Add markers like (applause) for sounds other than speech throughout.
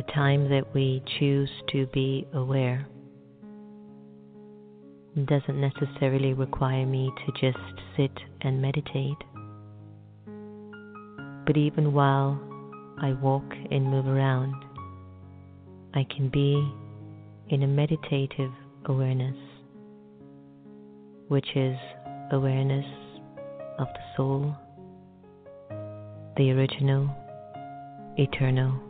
The time that we choose to be aware doesn't necessarily require me to just sit and meditate. But even while I walk and move around, I can be in a meditative awareness, which is awareness of the soul, the original, eternal,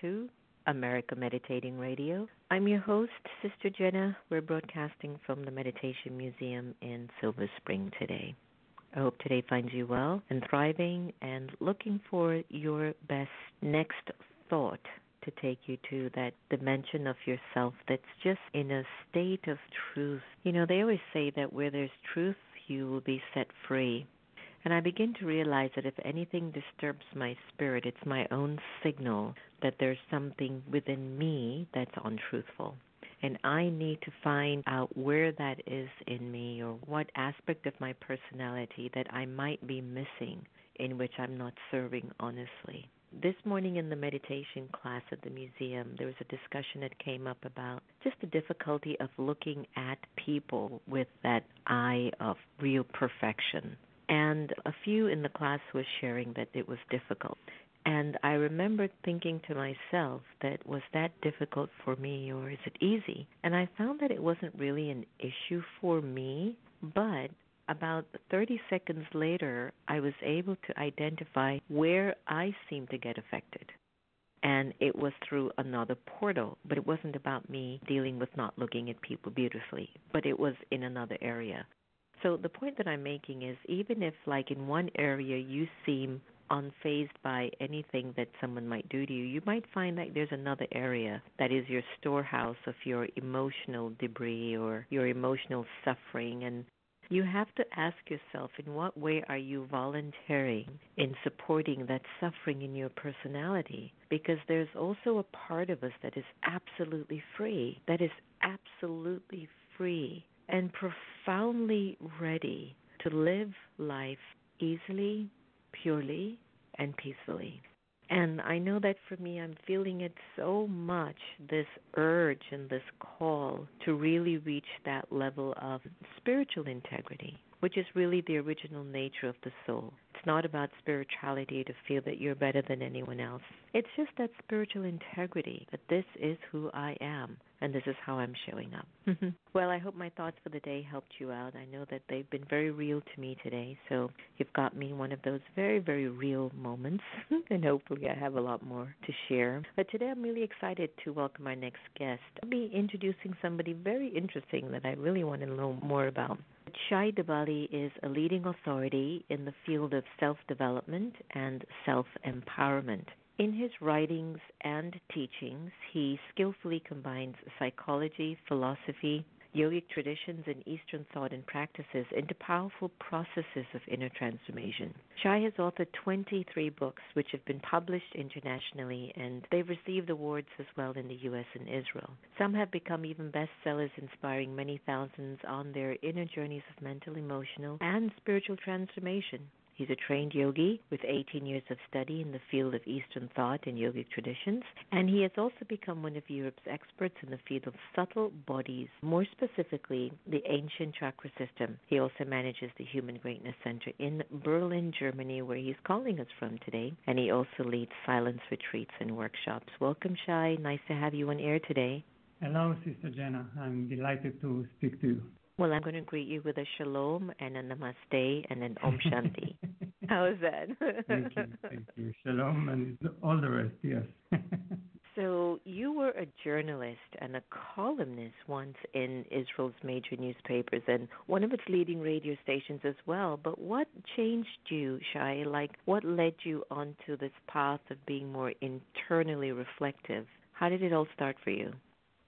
to America Meditating Radio. I'm your host, Sister Jenna. We're broadcasting from the Meditation Museum in Silver Spring today. I hope today finds you well and thriving and looking for your best next thought to take you to that dimension of yourself that's just in a state of truth. You know, they always say that where there's truth, you will be set free. And I begin to realize that if anything disturbs my spirit, it's my own signal that there's something within me that's untruthful. And I need to find out where that is in me or what aspect of my personality that I might be missing in which I'm not serving honestly. This morning in the meditation class at the museum, there was a discussion that came up about just the difficulty of looking at people with that eye of real perfection and a few in the class were sharing that it was difficult. And I remember thinking to myself that was that difficult for me or is it easy? And I found that it wasn't really an issue for me, but about 30 seconds later, I was able to identify where I seemed to get affected. And it was through another portal, but it wasn't about me dealing with not looking at people beautifully, but it was in another area. So the point that I'm making is even if like in one area you seem unfazed by anything that someone might do to you, you might find that there's another area that is your storehouse of your emotional debris or your emotional suffering and you have to ask yourself in what way are you volunteering in supporting that suffering in your personality? Because there's also a part of us that is absolutely free, that is absolutely free and profoundly ready to live life easily, purely, and peacefully. And I know that for me, I'm feeling it so much this urge and this call to really reach that level of spiritual integrity, which is really the original nature of the soul. It's not about spirituality to feel that you're better than anyone else. It's just that spiritual integrity that this is who I am and this is how I'm showing up. Mm-hmm. Well, I hope my thoughts for the day helped you out. I know that they've been very real to me today, so you've got me one of those very, very real moments, (laughs) and hopefully I have a lot more to share. But today I'm really excited to welcome our next guest. I'll be introducing somebody very interesting that I really want to know more about. Shai Tubali is a leading authority in the field of self development and self empowerment. In his writings and teachings, he skillfully combines psychology, philosophy, yogic traditions, and Eastern thought and practices into powerful processes of inner transformation. Shai has authored 23 books which have been published internationally, and they've received awards as well in the U.S. and Israel. Some have become even bestsellers, inspiring many thousands on their inner journeys of mental, emotional, and spiritual transformation. He's a trained yogi with 18 years of study in the field of Eastern thought and yogic traditions, and he has also become one of Europe's experts in the field of subtle bodies, more specifically, the ancient chakra system. He also manages the Human Greatness Center in Berlin, Germany, where he's calling us from today, and he also leads silence retreats and workshops. Welcome, Shai. Nice to have you on air today. Hello, Sister Jenna. I'm delighted to speak to you. Well, I'm going to greet you with a shalom and a namaste and an om shanti. (laughs) How is that? thank you, thank you. Shalom and all the rest, yes. (laughs) so you were a journalist and a columnist once in Israel's major newspapers and one of its leading radio stations as well. But what changed you, Shai? Like, what led you onto this path of being more internally reflective? How did it all start for you?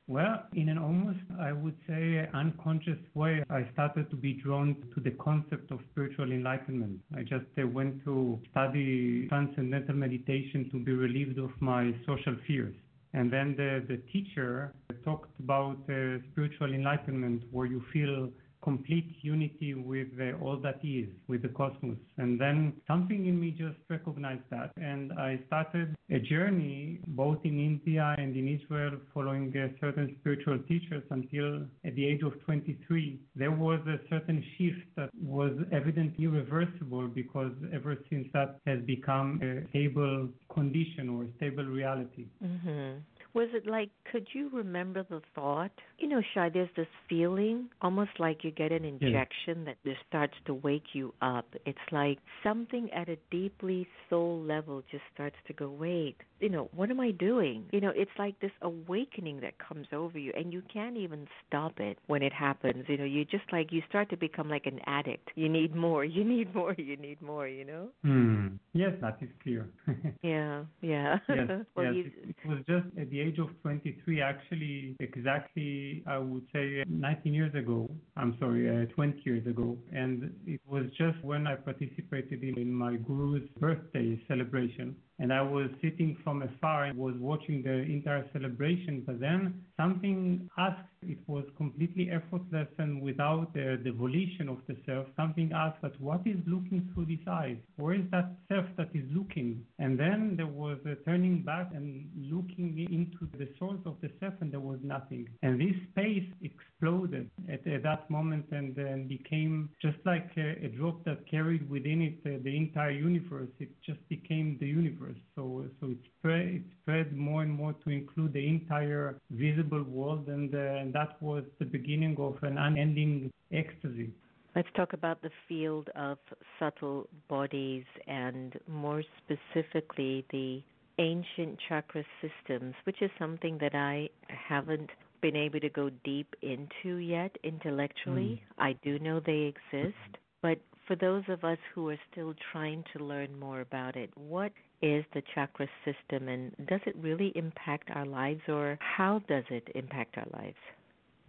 Well, in an almost, I would say, unconscious way, I started to be drawn to the concept of spiritual enlightenment. I just uh, went to study transcendental meditation to be relieved of my social fears. And then the, the teacher talked about uh, spiritual enlightenment, where you feel complete unity with uh, all that is, with the cosmos. And then something in me just recognized that. And I started a journey both in India and in Israel following uh, certain spiritual teachers until at the age of 23. There was a certain shift that was evidently irreversible because ever since that has become a stable condition or stable reality. Mm-hmm. Was it like, could you remember the thought? You know, Shai, there's this feeling almost like you get an injection that just starts to wake you up. It's like something at a deeply soul level just starts to go, wait, you know, what am I doing? You know, it's like this awakening that comes over you, and you can't even stop it when it happens. You know, you just like, you start to become like an addict. You need more, (laughs) you need more, you need more, you know? Hmm. Yes, that is clear. (laughs) yeah, yeah. yes, (laughs) well, yes. You... It, it was just at the age of 23, actually, exactly, I would say 19 years ago. I'm sorry, uh, 20 years ago. And it was just when I participated in, in my guru's birthday celebration and I was sitting from afar and was watching the entire celebration. But then something asked, it was completely effortless and without the, the volition of the self, something asked that what is looking through these eyes? Where is that self that is looking? And then there was a turning back and looking into the source of the self and there was nothing. And this space exploded at, at that moment and then became just like a, a drop that carried within it uh, the entire universe. It just became the universe. So, so it spread, it spread more and more to include the entire visible world, and, uh, and that was the beginning of an unending ecstasy. Let's talk about the field of subtle bodies and more specifically the ancient chakra systems, which is something that I haven't been able to go deep into yet intellectually. Mm. I do know they exist, but for those of us who are still trying to learn more about it, what is the chakra system and does it really impact our lives or how does it impact our lives?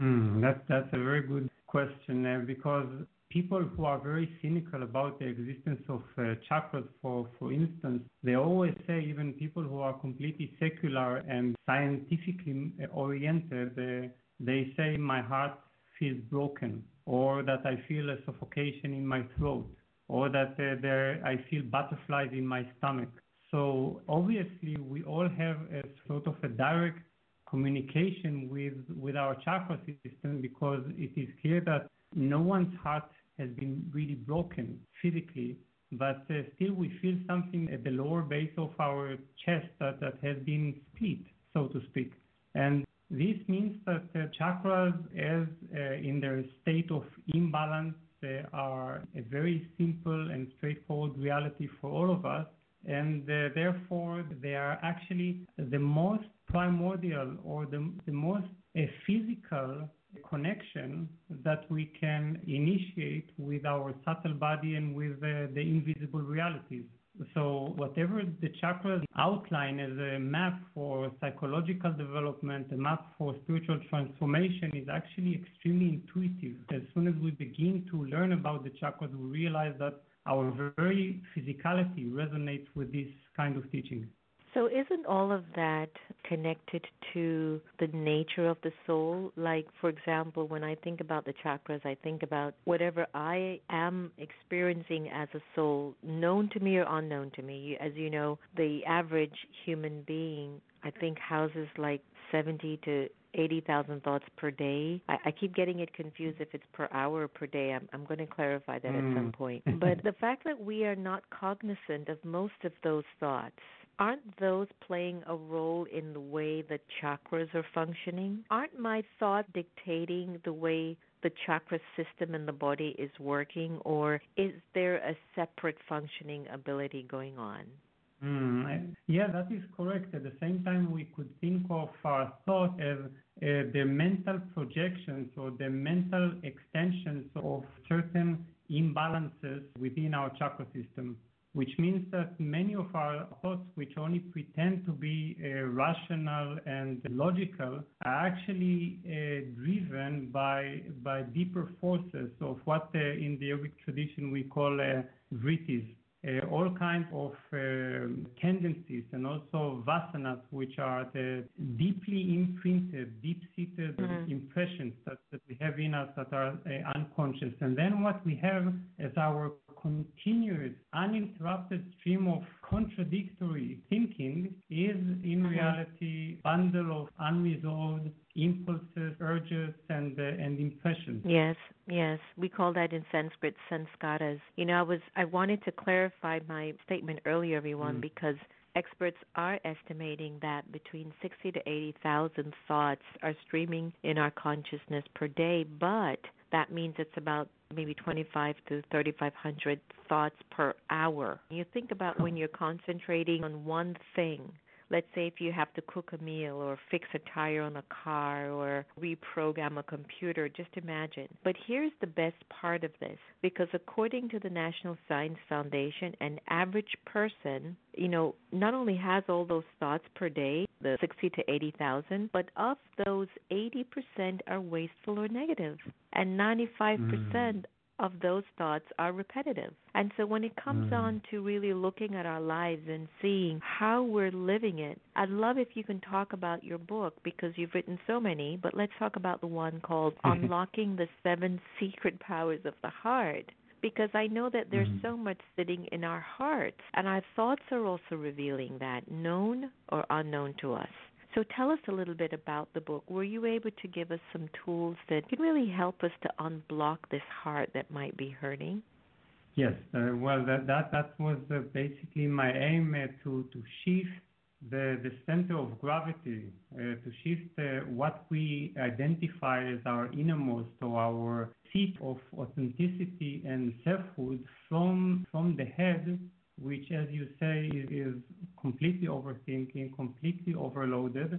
Mm, that, that's a very good question uh, because people who are very cynical about the existence of uh, chakras, for, for instance, they always say, even people who are completely secular and scientifically oriented, uh, they say, my heart feels broken, or that I feel a suffocation in my throat, or that uh, there I feel butterflies in my stomach. So obviously, we all have a sort of a direct communication with with our chakra system because it is clear that no one's heart has been really broken physically, but uh, still we feel something at the lower base of our chest that, that has been split, so to speak. And this means that chakras, as uh, in their state of imbalance, are a very simple and straightforward reality for all of us and uh, therefore they are actually the most primordial or the, the most physical connection that we can initiate with our subtle body and with uh, the invisible realities. So, whatever the chakras outline as a map for psychological development, a map for spiritual transformation, is actually extremely intuitive. As soon as we begin to learn about the chakras, we realize that our very physicality resonates with this kind of teaching. So, isn't all of that connected to the nature of the soul? Like, for example, when I think about the chakras, I think about whatever I am experiencing as a soul, known to me or unknown to me. As you know, the average human being, I think, houses like 70 to 80,000 thoughts per day. I, I keep getting it confused if it's per hour or per day. I'm, I'm going to clarify that mm. at some hmm. point. (laughs) but the fact that we are not cognizant of most of those thoughts, aren't those playing a role in the way the chakras are functioning? Aren't my thoughts dictating the way the chakra system in the body is working, or is there a separate functioning ability going on? Mm, yeah, that is correct. At the same time, we could think of our thought as uh, the mental projections or the mental extensions of certain imbalances within our chakra system. Which means that many of our thoughts, which only pretend to be uh, rational and logical, are actually uh, driven by by deeper forces of what uh, in the yogic tradition we call uh, vrittis, uh, all kinds of um, tendencies and also vasanas, which are the deeply imprinted, deep-seated mm-hmm. impressions that, that we have in us that are uh, unconscious. And then what we have as our continuous, uninterrupted stream of contradictory thinking is in mm-hmm. reality bundle of unresolved impulses, urges, and uh, and impressions. Yes, yes, we call that in Sanskrit sanskaras. You know, I was I wanted to clarify my statement earlier, everyone, mm. because experts are estimating that between 60 to 80,000 thoughts are streaming in our consciousness per day, but that means it's about maybe 25 to 3500 thoughts per hour. You think about when you're concentrating on one thing let's say if you have to cook a meal or fix a tire on a car or reprogram a computer, just imagine. But here's the best part of this because according to the National Science Foundation, an average person, you know, not only has all those thoughts per day, the 60 to 80,000, but of those 80% are wasteful or negative and 95% mm of those thoughts are repetitive. And so when it comes mm. on to really looking at our lives and seeing how we're living it, I'd love if you can talk about your book because you've written so many, but let's talk about the one called (laughs) Unlocking the Seven Secret Powers of the Heart because I know that there's mm-hmm. so much sitting in our hearts, and our thoughts are also revealing that, known or unknown to us. So tell us a little bit about the book. Were you able to give us some tools that can really help us to unblock this heart that might be hurting? Yes. Uh, well, that that that was uh, basically my aim uh, to to shift the the center of gravity, uh, to shift uh, what we identify as our innermost or our seat of authenticity and selfhood from from the head which, as you say, is completely overthinking, completely overloaded, uh,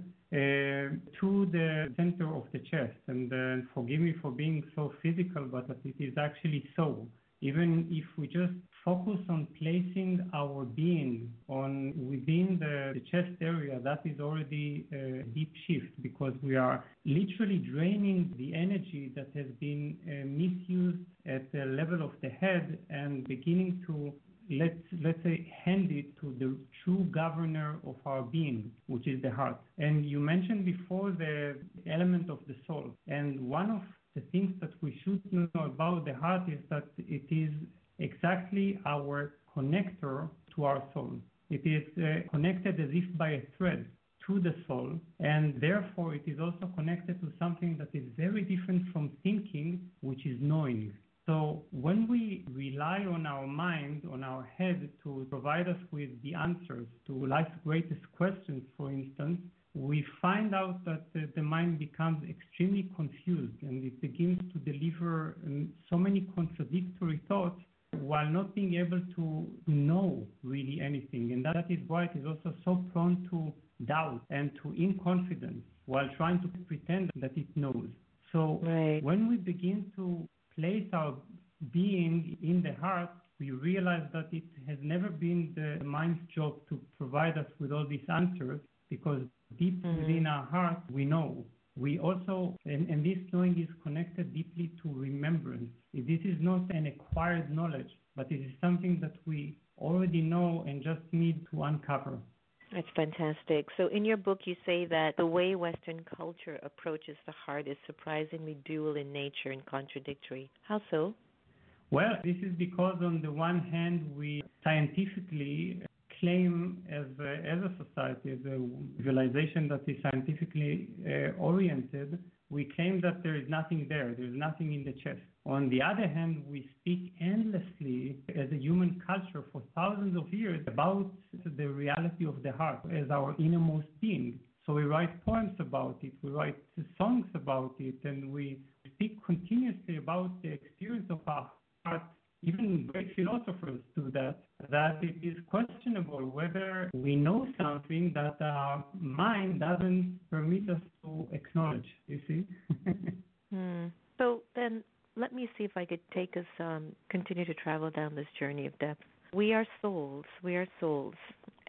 to the center of the chest. And uh, forgive me for being so physical, but it is actually so. Even if we just focus on placing our being on within the, the chest area, that is already a deep shift because we are literally draining the energy that has been uh, misused at the level of the head and beginning to let's let's say hand it to the true governor of our being, which is the heart. And you mentioned before the element of the soul, and one of the things that we should know about the heart is that it is exactly our connector to our soul. It is uh, connected as if by a thread to the soul, and therefore it is also connected to something that is very different from thinking, which is knowing. So when we rely on our mind, on our head to provide us with the answers to life's greatest questions, for instance, we find out that the mind becomes extremely confused and it begins to deliver um, so many contradictory thoughts while not being able to know really anything. And that is why it is also so prone to doubt and to inconfidence while trying to pretend that it knows. So right. when we begin to place our being in the heart, we realize that it has never been the mind's job to provide us with all these answers because deep mm-hmm. within our heart we know. We also, and, and this knowing is connected deeply to remembrance. This is not an acquired knowledge, but it is something that we already know and just need to uncover. That's fantastic. So, in your book, you say that the way Western culture approaches the heart is surprisingly dual in nature and contradictory. How so? Well, this is because, on the one hand, we scientifically claim as a, as a society, as a civilization that is scientifically uh, oriented, we claim that there is nothing there, there's nothing in the chest. On the other hand, we speak endlessly as a human culture for thousands of years about the reality of the heart as our innermost being. So we write poems about it, we write songs about it, and we speak continuously about the experience of our heart even great philosophers do that, that it is questionable whether we know something that our mind doesn't permit us to acknowledge, you see? (laughs) hmm. So then let me see if I could take us, um, continue to travel down this journey of depth. we are souls. We are souls.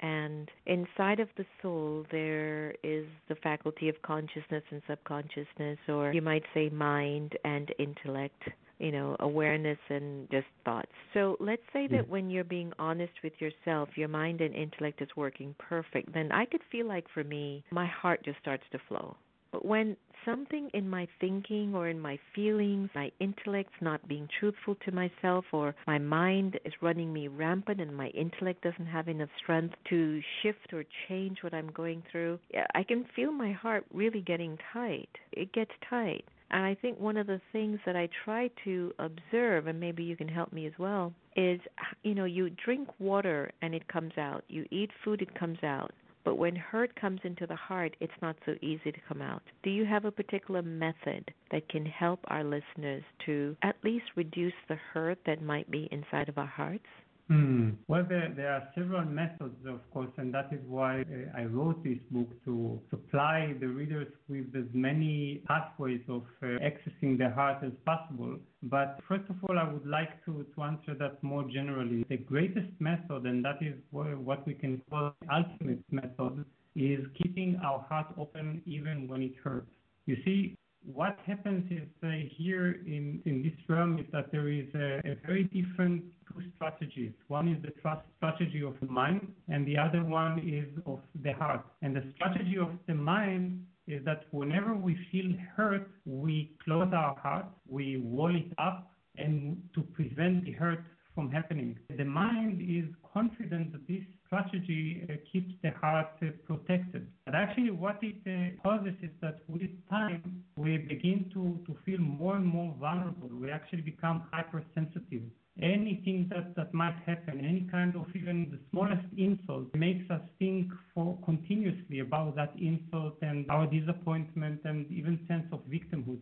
And inside of the soul, there is the faculty of consciousness and subconsciousness, or you might say mind and intellect you know, awareness and just thoughts. So let's say that when you're being honest with yourself, your mind and intellect is working perfect, then I could feel like for me, my heart just starts to flow. But when something in my thinking or in my feelings, my intellect's not being truthful to myself, or my mind is running me rampant and my intellect doesn't have enough strength to shift or change what I'm going through, I can feel my heart really getting tight. It gets tight. And I think one of the things that I try to observe, and maybe you can help me as well, is you know, you drink water and it comes out. You eat food, it comes out. But when hurt comes into the heart, it's not so easy to come out. Do you have a particular method that can help our listeners to at least reduce the hurt that might be inside of our hearts? Hmm. Well, there, there are several methods, of course, and that is why uh, I wrote this book to supply the readers with as many pathways of uh, accessing the heart as possible. But first of all, I would like to, to answer that more generally. The greatest method, and that is what we can call the ultimate method, is keeping our heart open even when it hurts. You see, what happens is uh, here in, in this realm is that there is a, a, very different two strategies. One is the trust strategy of the mind, and the other one is of the heart. And the strategy of the mind is that whenever we feel hurt, we close our heart, we wall it up, and to prevent the hurt from happening. The mind is confident that this strategy uh, keeps the heart uh, protected. But actually, what it uh, causes is that with time, we begin to, to feel more and more vulnerable. We actually become hypersensitive. Anything that, that might happen, any kind of even the smallest insult, makes us think for continuously about that insult and our disappointment and even sense of victimhood.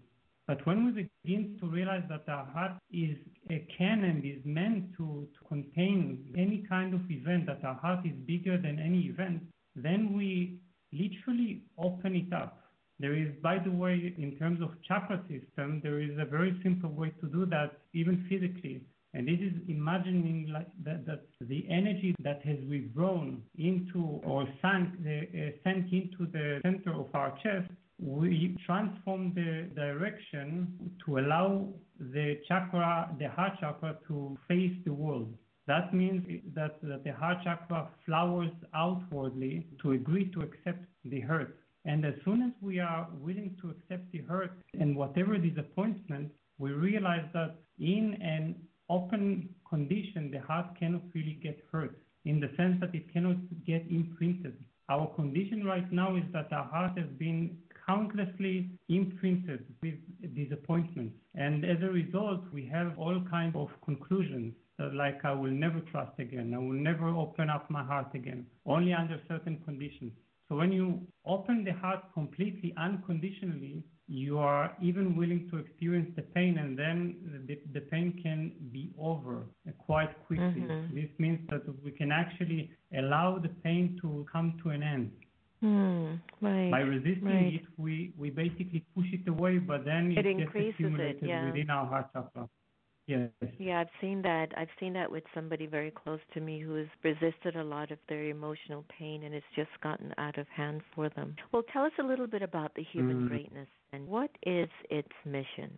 But when we begin to realize that our heart is a cannon, is meant to, to contain any kind of event, that our heart is bigger than any event, then we literally open it up. There is, by the way, in terms of chakra system, there is a very simple way to do that, even physically. And this is imagining like that, that the energy that has withdrawn into or sunk, uh, sank into the center of our chest we transform the direction to allow the chakra, the heart chakra, to face the world. That means that, that the heart chakra flowers outwardly to agree to accept the hurt. And as soon as we are willing to accept the hurt and whatever disappointment, we realize that in an open condition, the heart cannot really get hurt in the sense that it cannot get imprinted. Our condition right now is that our heart has been countlessly imprinted with disappointments. And as a result, we have all kinds of conclusions like I will never trust again, I will never open up my heart again, only under certain conditions. So when you open the heart completely unconditionally, you are even willing to experience the pain, and then the, the pain can be over quite quickly. Mm-hmm. This means that we can actually allow the pain to come to an end. Mm, right, By resisting right. it, we, we basically push it away, but then it, it gets increases accumulated it, yeah. within our heart chakra. Yes. Yeah, I've seen that. I've seen that with somebody very close to me who has resisted a lot of their emotional pain and it's just gotten out of hand for them. Well, tell us a little bit about the human Mm. greatness and what is its mission?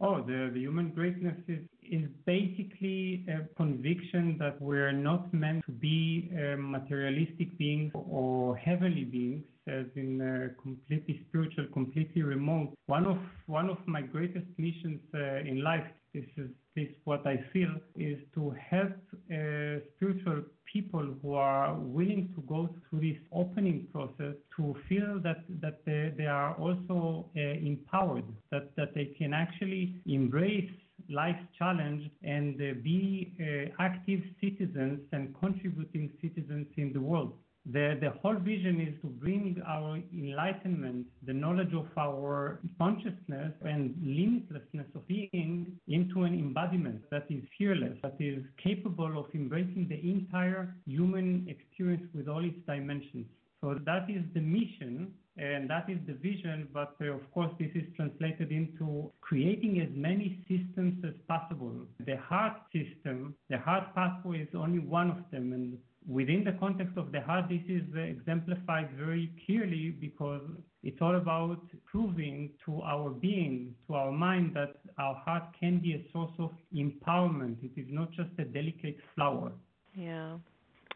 Oh, the, the human greatness is, is basically a conviction that we're not meant to be uh, materialistic beings or heavenly beings, as in uh, completely spiritual, completely remote. One of one of my greatest missions uh, in life, this is this what I feel, is to help uh, spiritual people who are willing to go through this opening process to feel that that they, they are also uh, empowered, that that they can actually embrace life's challenge and uh, be uh, active citizens and contributing citizens in the world. The, the whole vision is to bring our enlightenment, the knowledge of our consciousness and limitlessness of being into an embodiment that is fearless, that is capable of embracing the entire human experience with all its dimensions. So that is the mission and that is the vision. But uh, of course, this is translated into creating as many systems as possible. The heart system, the heart pathway is only one of them. And within the context of the heart, this is exemplified very clearly because it's all about proving to our being, to our mind, that our heart can be a source of empowerment. It is not just a delicate flower. Yeah.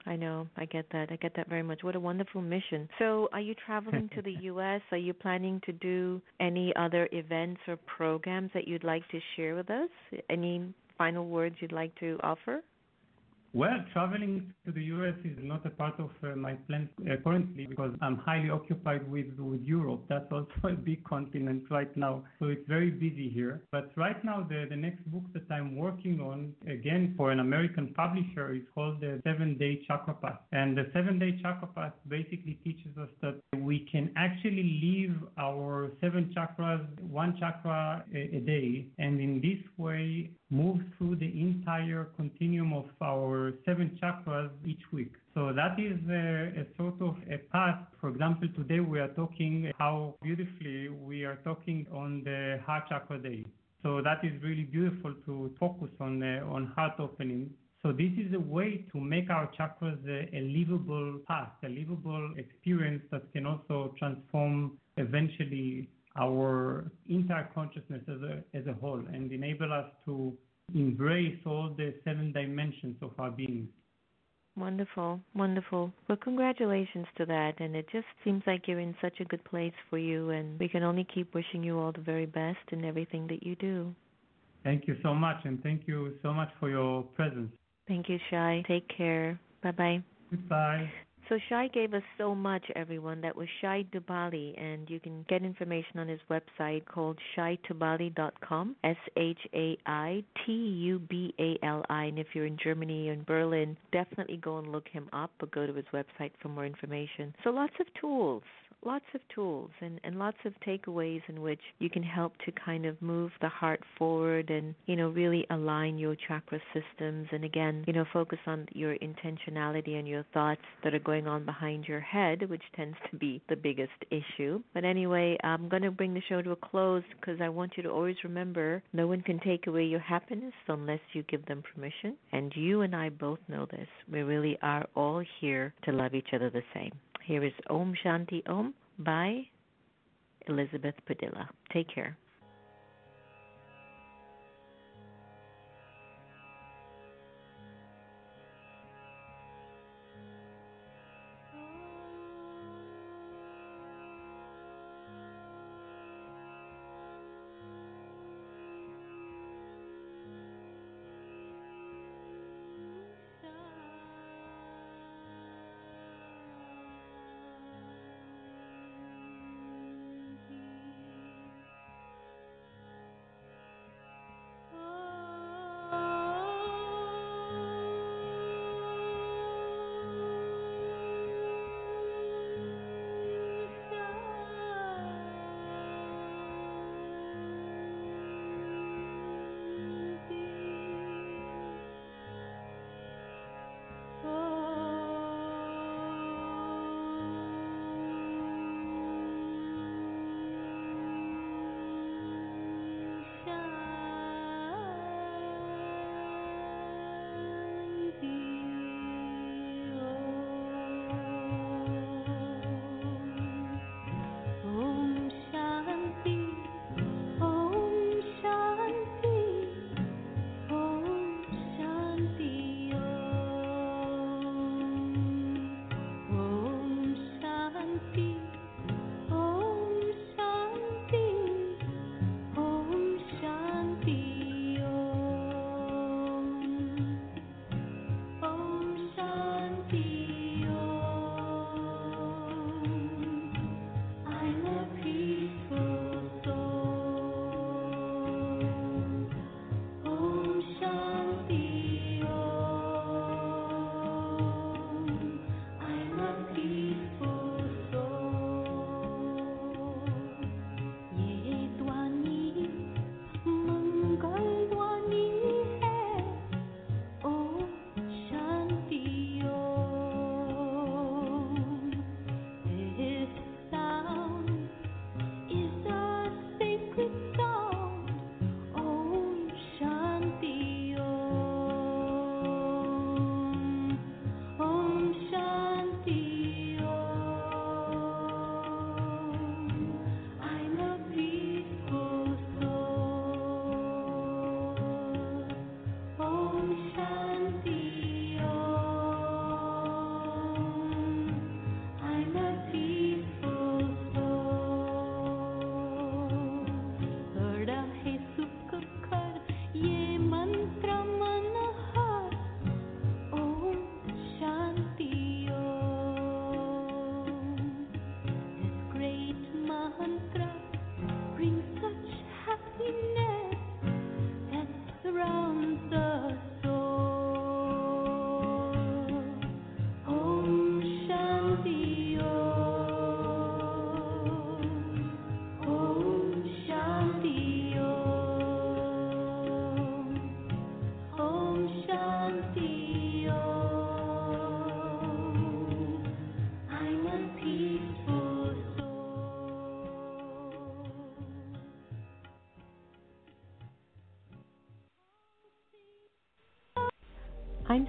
I know. I get that. I get that very much. What a wonderful mission. So, are you traveling to the (laughs) U.S.? Are you planning to do any other events or programs that you'd like to share with us? Any final words you'd like to offer? Well, traveling to the U.S. is not a part of uh, my plans uh, currently because I'm highly occupied with, with Europe. That's also a big continent right now. So it's very busy here. But right now, the, the next book that I'm working on, again, for an American publisher, is called The Seven Day Chakra Path. And the Seven Day Chakra Path basically teaches us that we can actually live our seven chakras, one chakra a, a day. And in this way, move through the entire continuum of our seven chakras each week. So that is a, a, sort of a path. For example, today we are talking how beautifully we are talking on the heart chakra day. So that is really beautiful to focus on uh, on heart opening. So this is a way to make our chakras a, a livable path, a livable experience that can also transform eventually our entire consciousness as a, as a whole and enable us to embrace all the seven dimensions of our being. Wonderful, wonderful. Well, congratulations to that. And it just seems like you're in such a good place for you. And we can only keep wishing you all the very best in everything that you do. Thank you so much. And thank you so much for your presence. Thank you, Shai. Take care. Bye bye. Goodbye. So Shai gave us so much, everyone. That was Shai Tubali, and you can get information on his website called shaitubali.com, S-H-A-I-T-U-B-A-L-I. And if you're in Germany and Berlin, definitely go and look him up or go to his website for more information. So lots of tools lots of tools and, and lots of takeaways in which you can help to kind of move the heart forward and, you know, really align your chakra systems and again, you know, focus on your intentionality and your thoughts that are going on behind your head, which tends to be the biggest issue. But anyway, I'm going to bring the show to a close because I want you to always remember no one can take away your happiness unless you give them permission. And you and I both know this. We really are all here to love each other the same. Here is Om Shanti Om by Elizabeth Padilla. Take care. mantra brings such happiness.